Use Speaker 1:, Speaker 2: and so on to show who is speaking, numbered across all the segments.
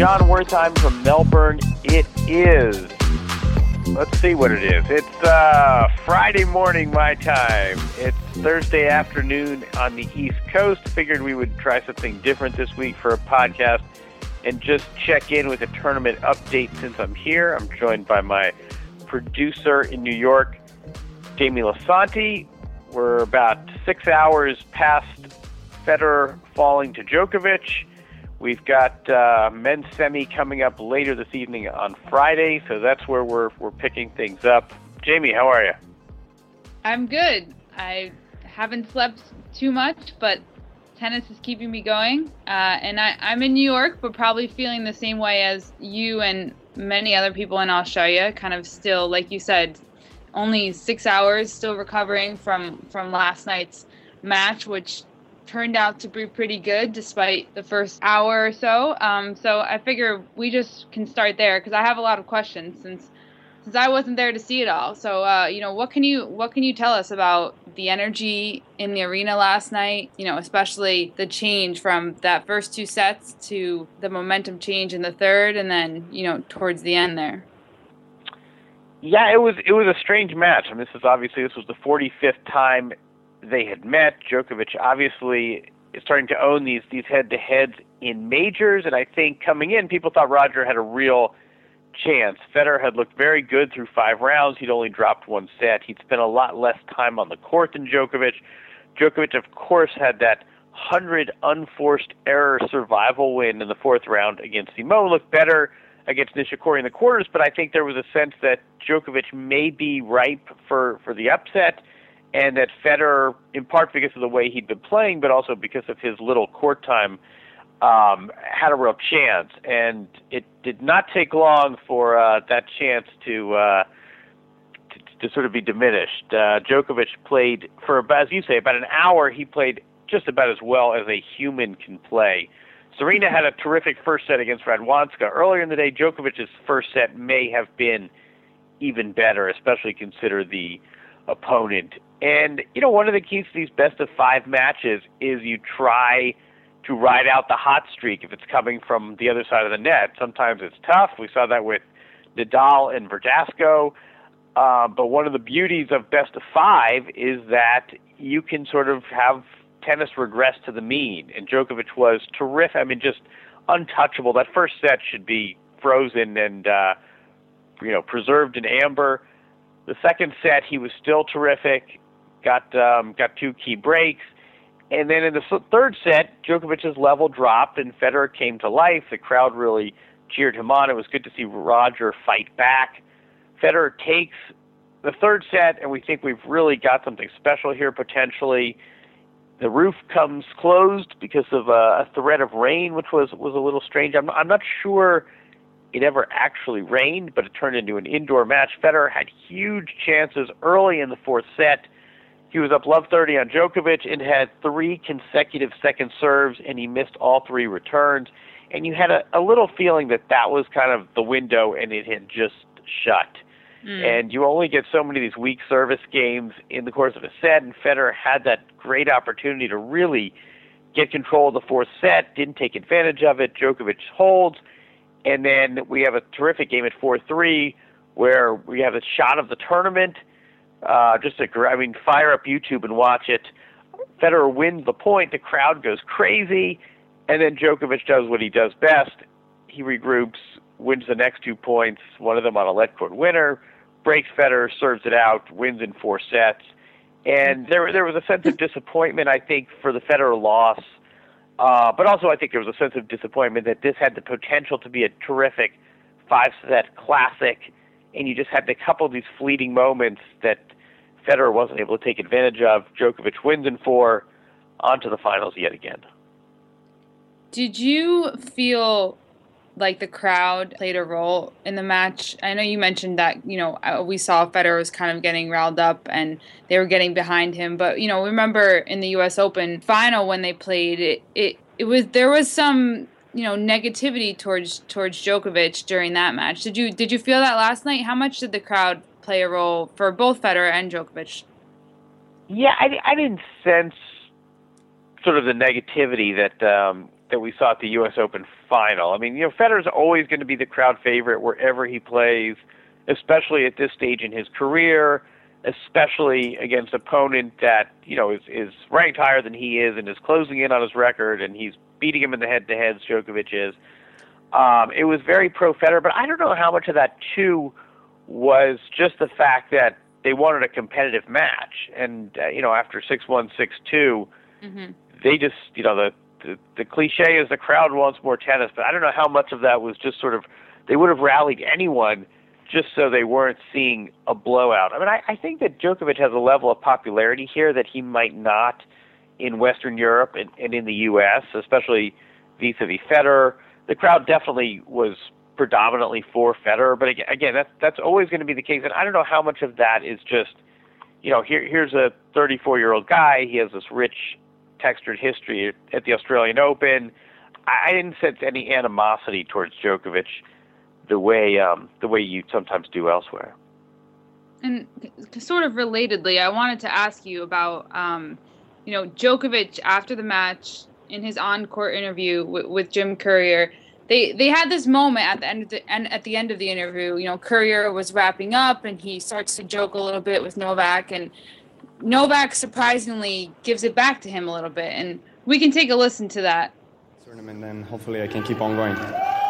Speaker 1: Hey Wertheim from Melbourne. It is. Let's see what it is. It's uh, Friday morning my time. It's Thursday afternoon on the East Coast. Figured we would try something different this week for a podcast and just check in with a tournament update since I'm here. I'm joined by my producer in New York, Jamie Lisanti. We're about six hours past Federer falling to Djokovic. We've got uh, men's semi coming up later this evening on Friday, so that's where we're we're picking things up. Jamie, how are you?
Speaker 2: I'm good. I haven't slept too much, but tennis is keeping me going. Uh, and I, I'm in New York, but probably feeling the same way as you and many other people in Australia. Kind of still, like you said, only six hours, still recovering from from last night's match, which turned out to be pretty good despite the first hour or so. Um, so I figure we just can start there because I have a lot of questions since since I wasn't there to see it all. So uh, you know, what can you what can you tell us about the energy in the arena last night? You know, especially the change from that first two sets to the momentum change in the third, and then you know towards the end there.
Speaker 1: Yeah, it was it was a strange match. I mean, this is obviously this was the 45th time they had met. Djokovic obviously is starting to own these these head to heads in majors, and I think coming in, people thought Roger had a real chance. Federer had looked very good through five rounds. He'd only dropped one set. He'd spent a lot less time on the court than Djokovic. Djokovic, of course, had that hundred unforced error survival win in the fourth round against Simon. Looked better against Nishikori in the quarters, but I think there was a sense that Djokovic may be ripe for for the upset and that Federer, in part because of the way he'd been playing, but also because of his little court time, um, had a real chance. And it did not take long for uh, that chance to, uh, to to sort of be diminished. Uh, Djokovic played for, about, as you say, about an hour. He played just about as well as a human can play. Serena had a terrific first set against Radwanska. Earlier in the day, Djokovic's first set may have been even better, especially consider the opponent. And, you know, one of the keys to these best of five matches is you try to ride out the hot streak if it's coming from the other side of the net. Sometimes it's tough. We saw that with Nadal and Verdasco. Uh, but one of the beauties of best of five is that you can sort of have tennis regress to the mean. And Djokovic was terrific. I mean, just untouchable. That first set should be frozen and, uh, you know, preserved in amber. The second set, he was still terrific got um, got two key breaks. And then in the third set, Djokovic's level dropped and Federer came to life. The crowd really cheered him on. It was good to see Roger fight back. Federer takes the third set, and we think we've really got something special here potentially. The roof comes closed because of a, a threat of rain, which was was a little strange. I'm, I'm not sure it ever actually rained, but it turned into an indoor match. Federer had huge chances early in the fourth set he was up love 30 on Djokovic and had three consecutive second serves, and he missed all three returns. And you had a, a little feeling that that was kind of the window, and it had just shut. Mm. And you only get so many of these weak service games in the course of a set, and Federer had that great opportunity to really get control of the fourth set, didn't take advantage of it. Djokovic holds, and then we have a terrific game at 4 3 where we have a shot of the tournament – uh, just a, I mean, fire up YouTube and watch it. Federer wins the point, the crowd goes crazy, and then Djokovic does what he does best. He regroups, wins the next two points, one of them on a let cord winner, breaks Federer, serves it out, wins in four sets. And there, there was a sense of disappointment, I think, for the Federer loss. Uh, but also, I think there was a sense of disappointment that this had the potential to be a terrific five set classic and you just had a couple of these fleeting moments that Federer wasn't able to take advantage of. Djokovic wins in four, on to the finals yet again.
Speaker 2: Did you feel like the crowd played a role in the match? I know you mentioned that, you know, we saw Federer was kind of getting riled up and they were getting behind him, but you know, remember in the US Open final when they played it it it was there was some you know negativity towards towards Djokovic during that match. Did you did you feel that last night? How much did the crowd play a role for both Federer and Djokovic?
Speaker 1: Yeah, I, I didn't sense sort of the negativity that um, that we saw at the U.S. Open final. I mean, you know, Federer's always going to be the crowd favorite wherever he plays, especially at this stage in his career, especially against opponent that you know is is ranked higher than he is and is closing in on his record, and he's beating him in the head-to-heads. Djokovic is. Um, it was very pro Federer, but I don't know how much of that too was just the fact that they wanted a competitive match, and uh, you know, after six one, six two, mm-hmm. they just you know the, the the cliche is the crowd wants more tennis, but I don't know how much of that was just sort of they would have rallied anyone just so they weren't seeing a blowout. I mean, I, I think that Djokovic has a level of popularity here that he might not in Western Europe and, and in the U.S., especially vis-a-vis Federer. The crowd definitely was predominantly for Federer, but again, that's that's always going to be the case. And I don't know how much of that is just, you know, here here's a 34 year old guy. He has this rich, textured history at the Australian Open. I didn't sense any animosity towards Djokovic the way um, the way you sometimes do elsewhere.
Speaker 2: And sort of relatedly, I wanted to ask you about, um, you know, Djokovic after the match in his on-court interview with, with Jim Courier they they had this moment at the end of the and at the end of the interview. You know, Courier was wrapping up, and he starts to joke a little bit with Novak, and Novak surprisingly gives it back to him a little bit, and we can take a listen to that.
Speaker 3: Tournament, then hopefully I can keep on going.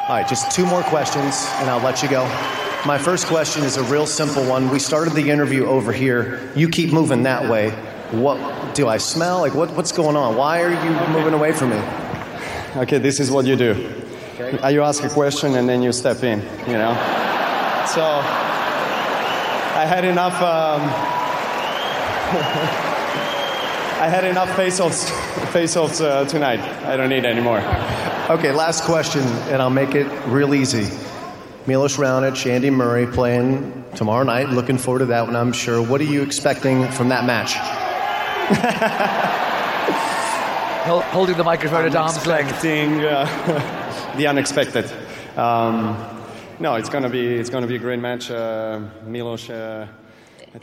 Speaker 3: All right, just two more questions, and I'll let you go. My first question is a real simple one. We started the interview over here. You keep moving that way. What do I smell? Like what, what's going on? Why are you moving away from me? Okay, this is what you do. Okay. You ask a question and then you step in, you know? So I had enough. Um, I had enough face-offs, face-offs uh, tonight. I don't need any more. Okay, last question, and I'll make it real easy. Milos Raonic, Andy Murray playing tomorrow night. Looking forward to that one, I'm sure. What are you expecting from that match?
Speaker 4: Holding the microphone at arm's length.
Speaker 3: Uh, the unexpected. Um, no, it's gonna be it's gonna be a great match. Uh, Milos. Uh,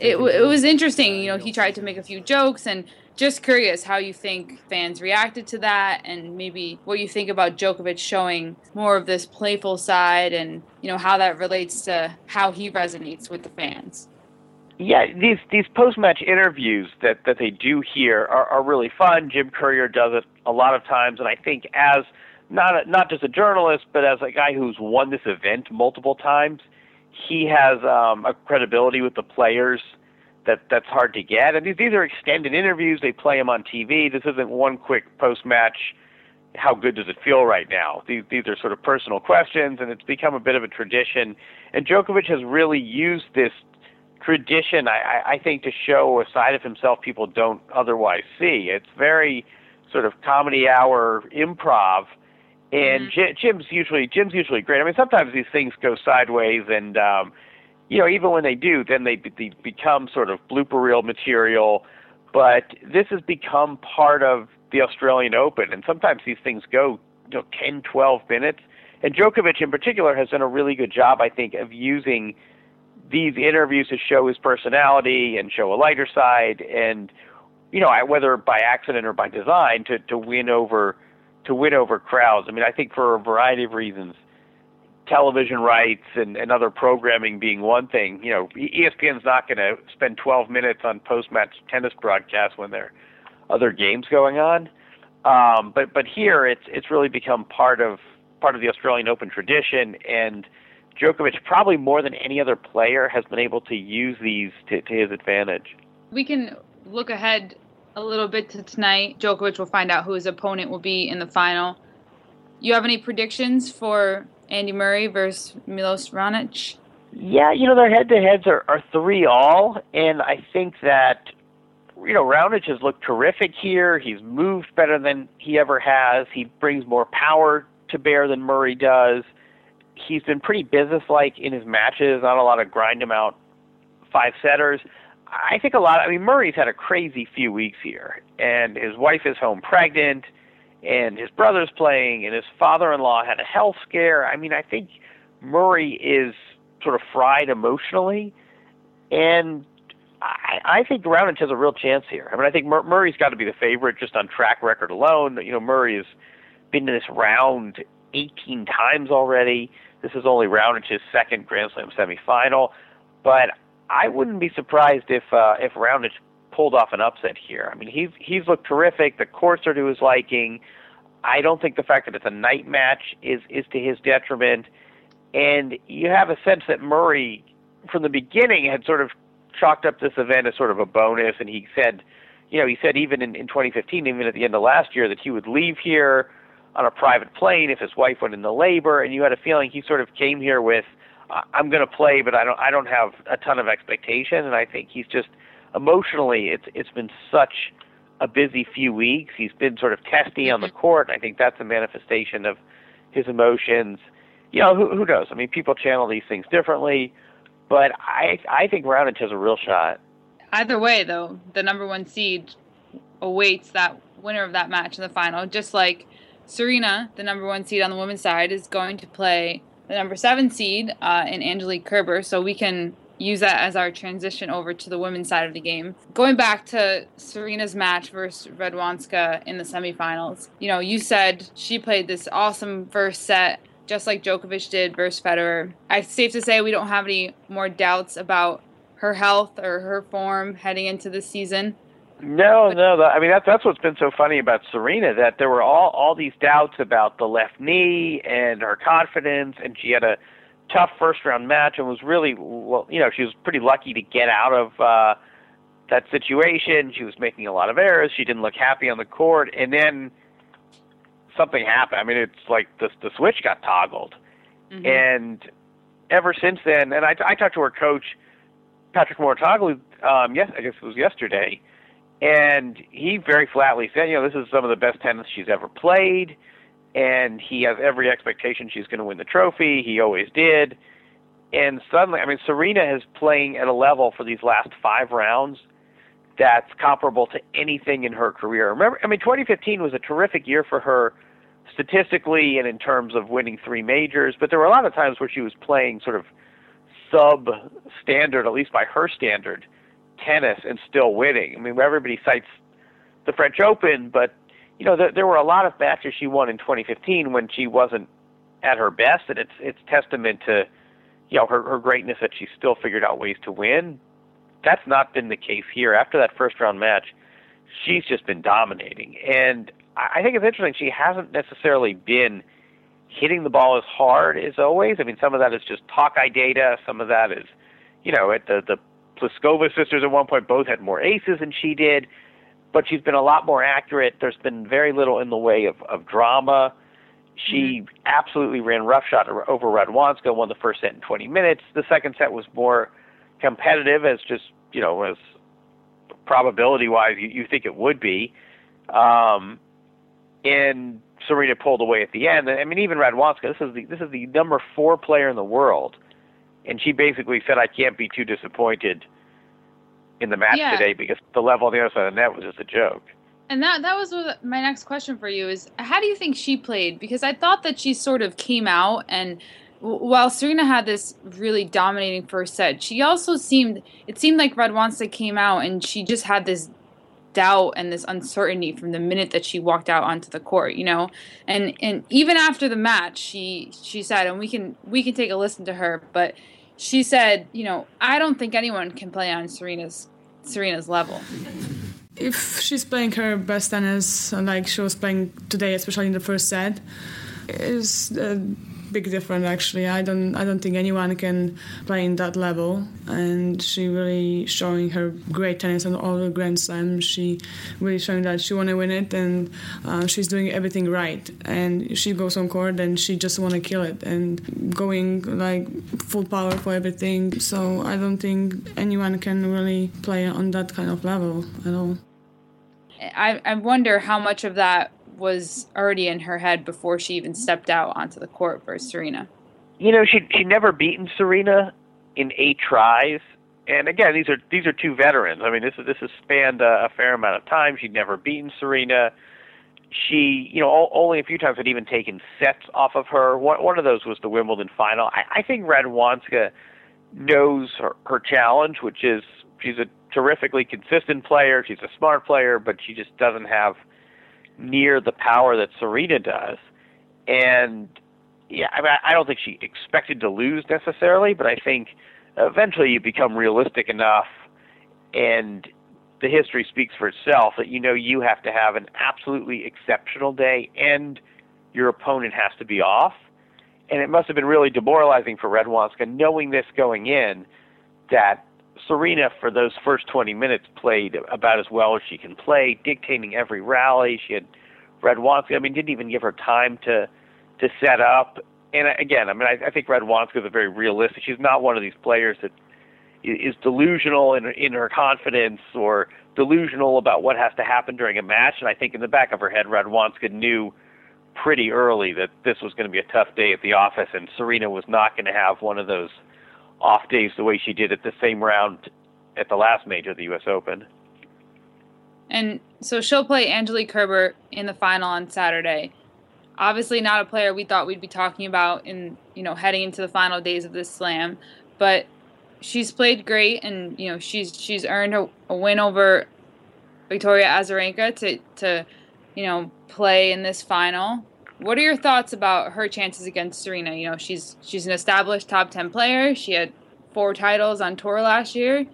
Speaker 2: it, it was interesting. You know, he tried to make a few jokes, and just curious how you think fans reacted to that, and maybe what you think about Djokovic showing more of this playful side, and you know how that relates to how he resonates with the fans.
Speaker 1: Yeah, these these post match interviews that that they do here are, are really fun. Jim Courier does it a lot of times, and I think as not a, not just a journalist, but as a guy who's won this event multiple times, he has um, a credibility with the players that that's hard to get. And these these are extended interviews. They play them on TV. This isn't one quick post match. How good does it feel right now? These these are sort of personal questions, and it's become a bit of a tradition. And Djokovic has really used this tradition, I, I think, to show a side of himself people don't otherwise see. It's very sort of comedy hour improv and mm-hmm. Jim's usually Jim's usually great. I mean, sometimes these things go sideways, and um, you know, even when they do, then they, they become sort of blooper reel material. But this has become part of the Australian Open, and sometimes these things go you know 10, 12 minutes. And Djokovic, in particular, has done a really good job, I think, of using these interviews to show his personality and show a lighter side, and you know, whether by accident or by design, to to win over to win over crowds. I mean, I think for a variety of reasons, television rights and, and other programming being one thing. You know, ESPN's not going to spend 12 minutes on post-match tennis broadcasts when there are other games going on. Um, but but here it's it's really become part of part of the Australian Open tradition, and Djokovic probably more than any other player has been able to use these to, to his advantage.
Speaker 2: We can look ahead a little bit to tonight. Djokovic will find out who his opponent will be in the final. You have any predictions for Andy Murray versus Milos Raonic?
Speaker 1: Yeah, you know their head-to-heads are, are three all, and I think that you know Raonic has looked terrific here. He's moved better than he ever has. He brings more power to bear than Murray does. He's been pretty businesslike in his matches, not a lot of grind him out five setters. I think a lot. I mean, Murray's had a crazy few weeks here, and his wife is home pregnant, and his brother's playing, and his father-in-law had a health scare. I mean, I think Murray is sort of fried emotionally, and I, I think Raonic has a real chance here. I mean, I think Mur- Murray's got to be the favorite just on track record alone. You know, Murray has been to this round 18 times already. This is only Raonic's second Grand Slam semifinal, but I wouldn't be surprised if uh, if Raonic pulled off an upset here. I mean, he's he's looked terrific. The courts are to his liking. I don't think the fact that it's a night match is is to his detriment. And you have a sense that Murray, from the beginning, had sort of chalked up this event as sort of a bonus, and he said, you know, he said even in, in 2015, even at the end of last year, that he would leave here on a private plane if his wife went into labor, and you had a feeling he sort of came here with, I'm going to play, but I don't, I don't have a ton of expectation, and I think he's just emotionally, it's it's been such a busy few weeks. He's been sort of testy on the court. I think that's a manifestation of his emotions. You know, who, who knows? I mean, people channel these things differently, but I I think Raonic has a real shot.
Speaker 2: Either way, though, the number one seed awaits that winner of that match in the final, just like Serena, the number one seed on the women's side, is going to play the number seven seed uh, in Angelique Kerber. So we can use that as our transition over to the women's side of the game. Going back to Serena's match versus Radwanska in the semifinals, you know, you said she played this awesome first set, just like Djokovic did versus Federer. It's safe to say we don't have any more doubts about her health or her form heading into this season.
Speaker 1: No, no. I mean, that's that's what's been so funny about Serena that there were all all these doubts about the left knee and her confidence, and she had a tough first round match and was really well. You know, she was pretty lucky to get out of uh, that situation. She was making a lot of errors. She didn't look happy on the court, and then something happened. I mean, it's like the the switch got toggled, mm-hmm. and ever since then, and I, I talked to her coach, Patrick Mouratoglou, um, yes, I guess it was yesterday and he very flatly said, you know, this is some of the best tennis she's ever played, and he has every expectation she's going to win the trophy. He always did. And suddenly, I mean, Serena is playing at a level for these last five rounds that's comparable to anything in her career. Remember, I mean, 2015 was a terrific year for her statistically and in terms of winning three majors, but there were a lot of times where she was playing sort of sub-standard, at least by her standard tennis and still winning. I mean, everybody cites the French Open, but you know, there, there were a lot of matches she won in 2015 when she wasn't at her best, and it's it's testament to you know her her greatness that she still figured out ways to win. That's not been the case here. After that first round match, she's just been dominating, and I think it's interesting. She hasn't necessarily been hitting the ball as hard as always. I mean, some of that is just Hawkeye data. Some of that is, you know, at the the Pliskova sisters at one point both had more aces than she did, but she's been a lot more accurate. There's been very little in the way of, of drama. She mm-hmm. absolutely ran roughshod over Radwanska, won the first set in 20 minutes. The second set was more competitive, as just you know, as probability wise, you, you think it would be. Um, and Serena pulled away at the end. I mean, even Radwanska. This is the this is the number four player in the world and she basically said, "I can't be too disappointed in the match yeah. today because the level on the other side of the net was just a joke."
Speaker 2: And that that was my next question for you is how do you think she played? Because I thought that she sort of came out and while Serena had this really dominating first set, she also seemed it seemed like Radwanska came out and she just had this doubt and this uncertainty from the minute that she walked out onto the court, you know. And and even after the match, she she said, and we can we can take a listen to her, but she said, you know, I don't think anyone can play on Serena's Serena's level.
Speaker 5: If she's playing her best tennis, like she was playing today, especially in the first set, is uh, big difference actually. I don't I don't think anyone can play in that level. And she really showing her great tennis on all the Grand Slams. She really showing that she want to win it and uh, she's doing everything right. And she goes on court and she just want to kill it and going like full power for everything. So I don't think anyone can really play on that kind of level at all.
Speaker 2: I, I wonder how much of that was already in her head before she even stepped out onto the court for Serena.
Speaker 1: You know, she she never beaten Serena in eight tries. And again, these are these are two veterans. I mean, this is this has spanned a, a fair amount of time. She'd never beaten Serena. She, you know, only a few times had even taken sets off of her. One, one of those was the Wimbledon final. I, I think Radwanska knows her, her challenge, which is she's a terrifically consistent player. She's a smart player, but she just doesn't have near the power that Serena does. And yeah, I mean, I don't think she expected to lose necessarily, but I think eventually you become realistic enough and the history speaks for itself that you know you have to have an absolutely exceptional day and your opponent has to be off. And it must have been really demoralizing for Radwanska knowing this going in that Serena for those first 20 minutes played about as well as she can play, dictating every rally. She had Radwanska, I mean, didn't even give her time to to set up. And again, I mean, I, I think Radwanska is a very realistic. She's not one of these players that is delusional in in her confidence or delusional about what has to happen during a match. And I think in the back of her head, Radwanska knew pretty early that this was going to be a tough day at the office, and Serena was not going to have one of those off days the way she did at the same round at the last major, the U.S. Open.
Speaker 2: And so she'll play Angelique Kerber in the final on Saturday. Obviously, not a player we thought we'd be talking about in you know heading into the final days of this slam, but she's played great, and you know she's she's earned a, a win over Victoria Azarenka to to you know play in this final. What are your thoughts about her chances against Serena? You know she's she's an established top ten player. She had four titles on tour last year.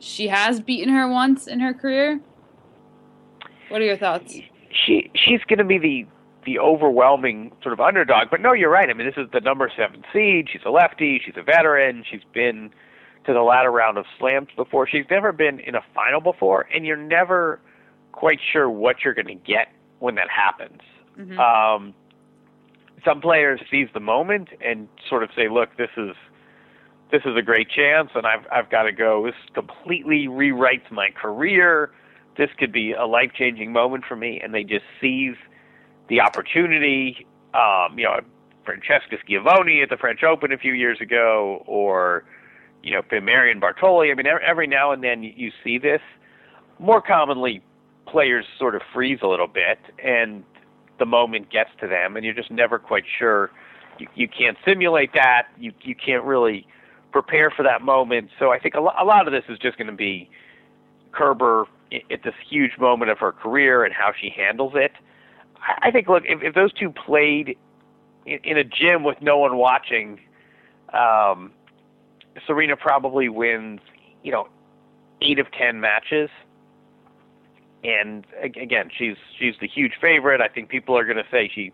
Speaker 2: She has beaten her once in her career. What are your thoughts?
Speaker 1: She she's going to be the the overwhelming sort of underdog. But no, you're right. I mean, this is the number seven seed. She's a lefty. She's a veteran. She's been to the latter round of slams before. She's never been in a final before, and you're never quite sure what you're going to get when that happens. Mm-hmm. Um, some players seize the moment and sort of say, "Look, this is this is a great chance, and I've I've got to go. This completely rewrites my career. This could be a life changing moment for me." And they just seize the opportunity. Um, you know, Francesca Schiavone at the French Open a few years ago, or you know, Marion Bartoli. I mean, every now and then you see this. More commonly, players sort of freeze a little bit, and the moment gets to them, and you're just never quite sure. You, you can't simulate that. You you can't really prepare for that moment. So I think a, lo- a lot of this is just going to be Kerber at this huge moment of her career and how she handles it. I, I think, look, if, if those two played in, in a gym with no one watching, um, Serena probably wins, you know, eight of ten matches. And again, she's she's the huge favorite. I think people are going to say she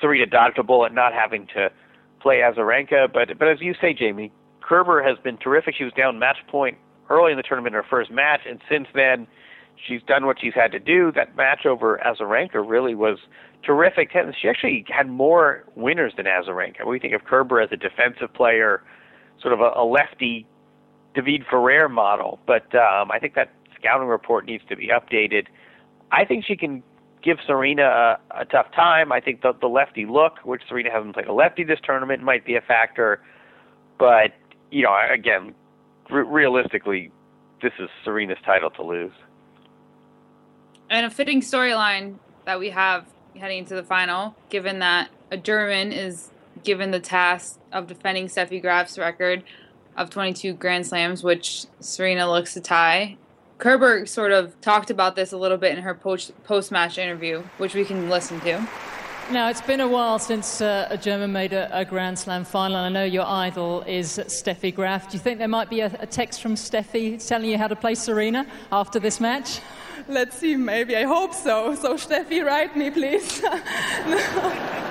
Speaker 1: Serena dodged a bullet not having to play Azarenka, but but as you say, Jamie, Kerber has been terrific. She was down match point early in the tournament in her first match, and since then, she's done what she's had to do. That match over Azarenka really was terrific. tennis. She actually had more winners than Azarenka. We think of Kerber as a defensive player sort of a, a lefty David Ferrer model. But um, I think that scouting report needs to be updated. I think she can give Serena a, a tough time. I think the, the lefty look, which Serena hasn't played a lefty this tournament, might be a factor. But you know, again, re- realistically, this is Serena's title to lose.
Speaker 2: And a fitting storyline that we have heading into the final, given that a German is given the task of defending Steffi Graf's record of 22 Grand Slams, which Serena looks to tie. Kerber sort of talked about this a little bit in her post match interview, which we can listen to.
Speaker 6: Now, it's been a while since uh, a German made a, a, Grand Slam final. And I know your idol is Steffi Graf. Do you think there might be a, a text from Steffi telling you how to play Serena after this match?
Speaker 7: Let's see, maybe. I hope so. So, Steffi, write me, please. no,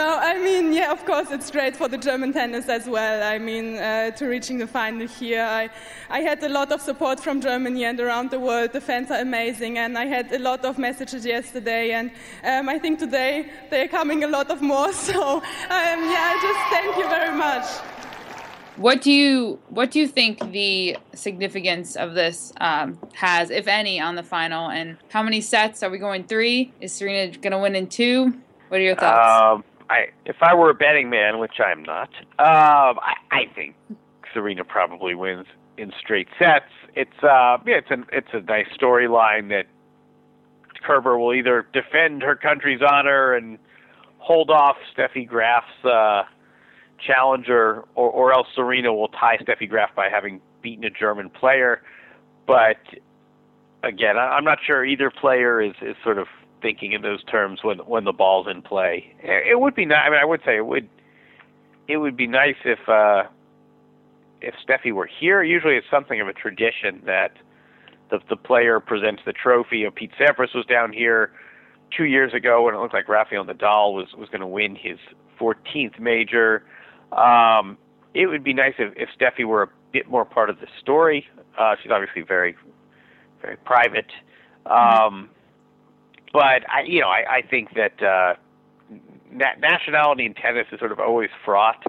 Speaker 7: I mean, yeah, of course, it's great for the German tennis as well. I mean, uh, to reaching the final here, I, I had a lot of support from Germany and around the world. The fans are amazing, and I had a lot of messages yesterday, and um, I think today they're coming a lot of more. So, um, yeah, just thank you very much.
Speaker 2: What do you what do you think the significance of this um, has, if any, on the final? And how many sets are we going? Three? Is Serena going to win in two? What are your thoughts?
Speaker 1: Um, I if I were a betting man, which I'm not, um, I, I think Serena probably wins in straight sets. It's uh, yeah, it's a it's a nice storyline that Kerber will either defend her country's honor and hold off Steffi Graf's uh, challenger, or, or else Serena will tie Steffi Graf by having beaten a German player. But again, I, I'm not sure either player is is sort of thinking in those terms when when the ball's in play. It would be nice. I mean, I would say it would it would be nice if uh, if Steffi were here. Usually, it's something of a tradition that the the player presents the trophy. You know, Pete Sampras was down here two years ago when it looked like Rafael Nadal was was going to win his 14th major. Um, it would be nice if, if Steffi were a bit more part of the story. Uh, she's obviously very, very private. Um, but I, you know, I, I think that uh, na- nationality in tennis is sort of always fraught,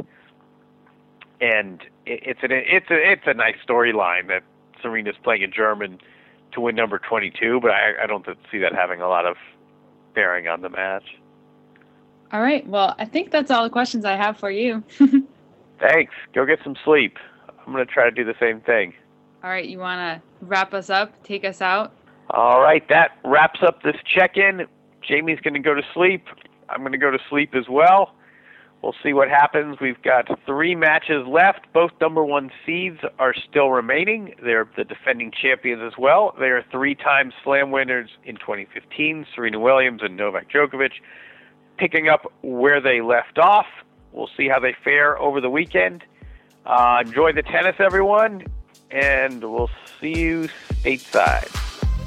Speaker 1: and it, it's an it's a it's a nice storyline that Serena's playing in German to win number 22, but I, I don't see that having a lot of bearing on the match.
Speaker 2: All right. Well, I think that's all the questions I have for you.
Speaker 1: Thanks. Go get some sleep. I'm going to try to do the same thing.
Speaker 2: All right. You want to wrap us up? Take us out?
Speaker 1: All right. That wraps up this check in. Jamie's going to go to sleep. I'm going to go to sleep as well. We'll see what happens. We've got three matches left. Both number one seeds are still remaining. They're the defending champions as well. They are three time slam winners in 2015, Serena Williams and Novak Djokovic, picking up where they left off. We'll see how they fare over the weekend. Uh, enjoy the tennis, everyone, and we'll see you stateside.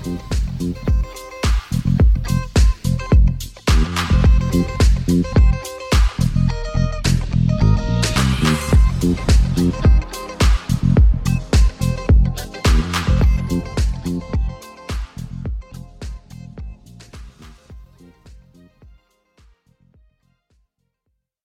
Speaker 1: Thank you.